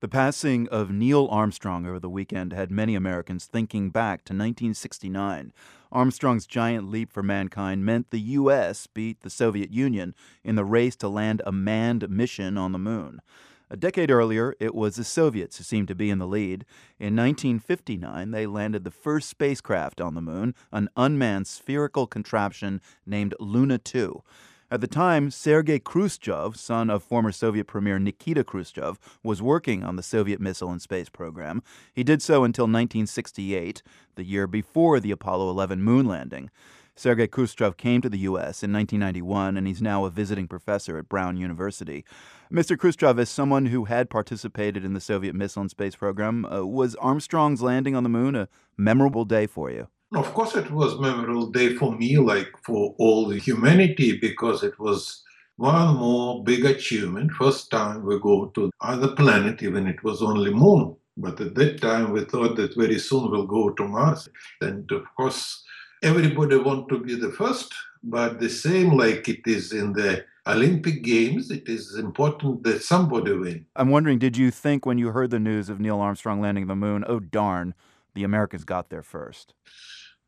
The passing of Neil Armstrong over the weekend had many Americans thinking back to 1969. Armstrong's giant leap for mankind meant the U.S. beat the Soviet Union in the race to land a manned mission on the moon. A decade earlier, it was the Soviets who seemed to be in the lead. In 1959, they landed the first spacecraft on the moon, an unmanned spherical contraption named Luna 2. At the time, Sergei Khrushchev, son of former Soviet Premier Nikita Khrushchev, was working on the Soviet missile and space program. He did so until 1968, the year before the Apollo 11 moon landing. Sergei Khrushchev came to the U.S. in 1991, and he's now a visiting professor at Brown University. Mr. Khrushchev, as someone who had participated in the Soviet missile and space program, uh, was Armstrong's landing on the moon a memorable day for you? Of course, it was memorable day for me, like for all the humanity, because it was one more big achievement. First time we go to other planet, even it was only moon. But at that time, we thought that very soon we'll go to Mars. And of course, everybody want to be the first, but the same like it is in the Olympic Games, it is important that somebody win. I'm wondering, did you think when you heard the news of Neil Armstrong landing the moon, oh darn, the Americans got there first?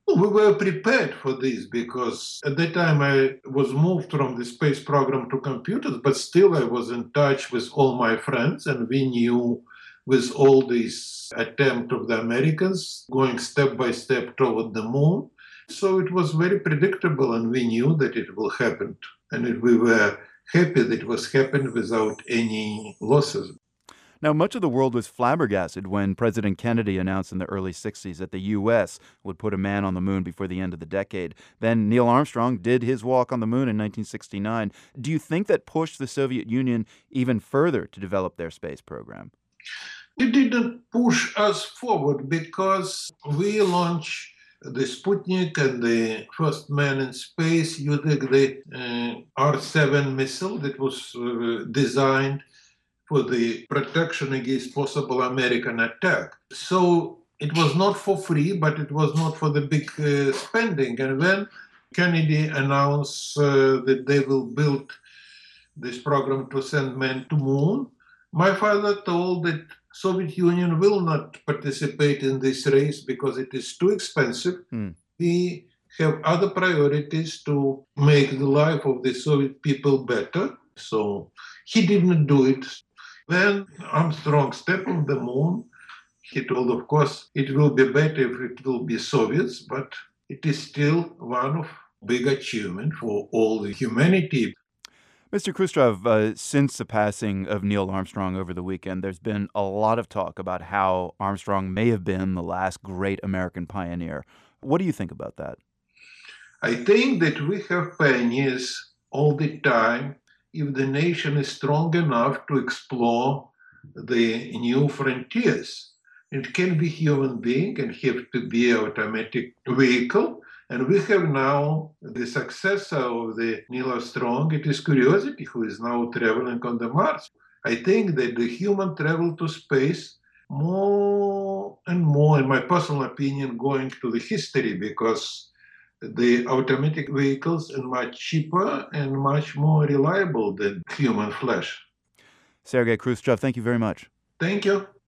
We were prepared for this because at that time I was moved from the space program to computers, but still I was in touch with all my friends, and we knew with all this attempt of the Americans going step by step toward the moon. So it was very predictable, and we knew that it will happen, and we were happy that it was happened without any losses. Now, much of the world was flabbergasted when President Kennedy announced in the early 60s that the U.S. would put a man on the moon before the end of the decade. Then Neil Armstrong did his walk on the moon in 1969. Do you think that pushed the Soviet Union even further to develop their space program? It didn't push us forward because we launched the Sputnik and the first man in space using the uh, R 7 missile that was uh, designed for the protection against possible American attack. So it was not for free, but it was not for the big uh, spending. And when Kennedy announced uh, that they will build this program to send men to moon, my father told that Soviet Union will not participate in this race because it is too expensive. Mm. We have other priorities to make the life of the Soviet people better. So he didn't do it. When Armstrong stepped on the moon, he told, of course, it will be better if it will be Soviets, but it is still one of big achievement for all the humanity. Mr. Khrushchev, uh, since the passing of Neil Armstrong over the weekend, there's been a lot of talk about how Armstrong may have been the last great American pioneer. What do you think about that? I think that we have pioneers all the time if the nation is strong enough to explore the new frontiers. It can be human being and have to be automatic vehicle. And we have now the successor of the Neil Armstrong. It is Curiosity who is now traveling on the Mars. I think that the human travel to space more and more, in my personal opinion, going to the history because the automatic vehicles are much cheaper and much more reliable than human flesh. Sergei Khrushchev, thank you very much. Thank you.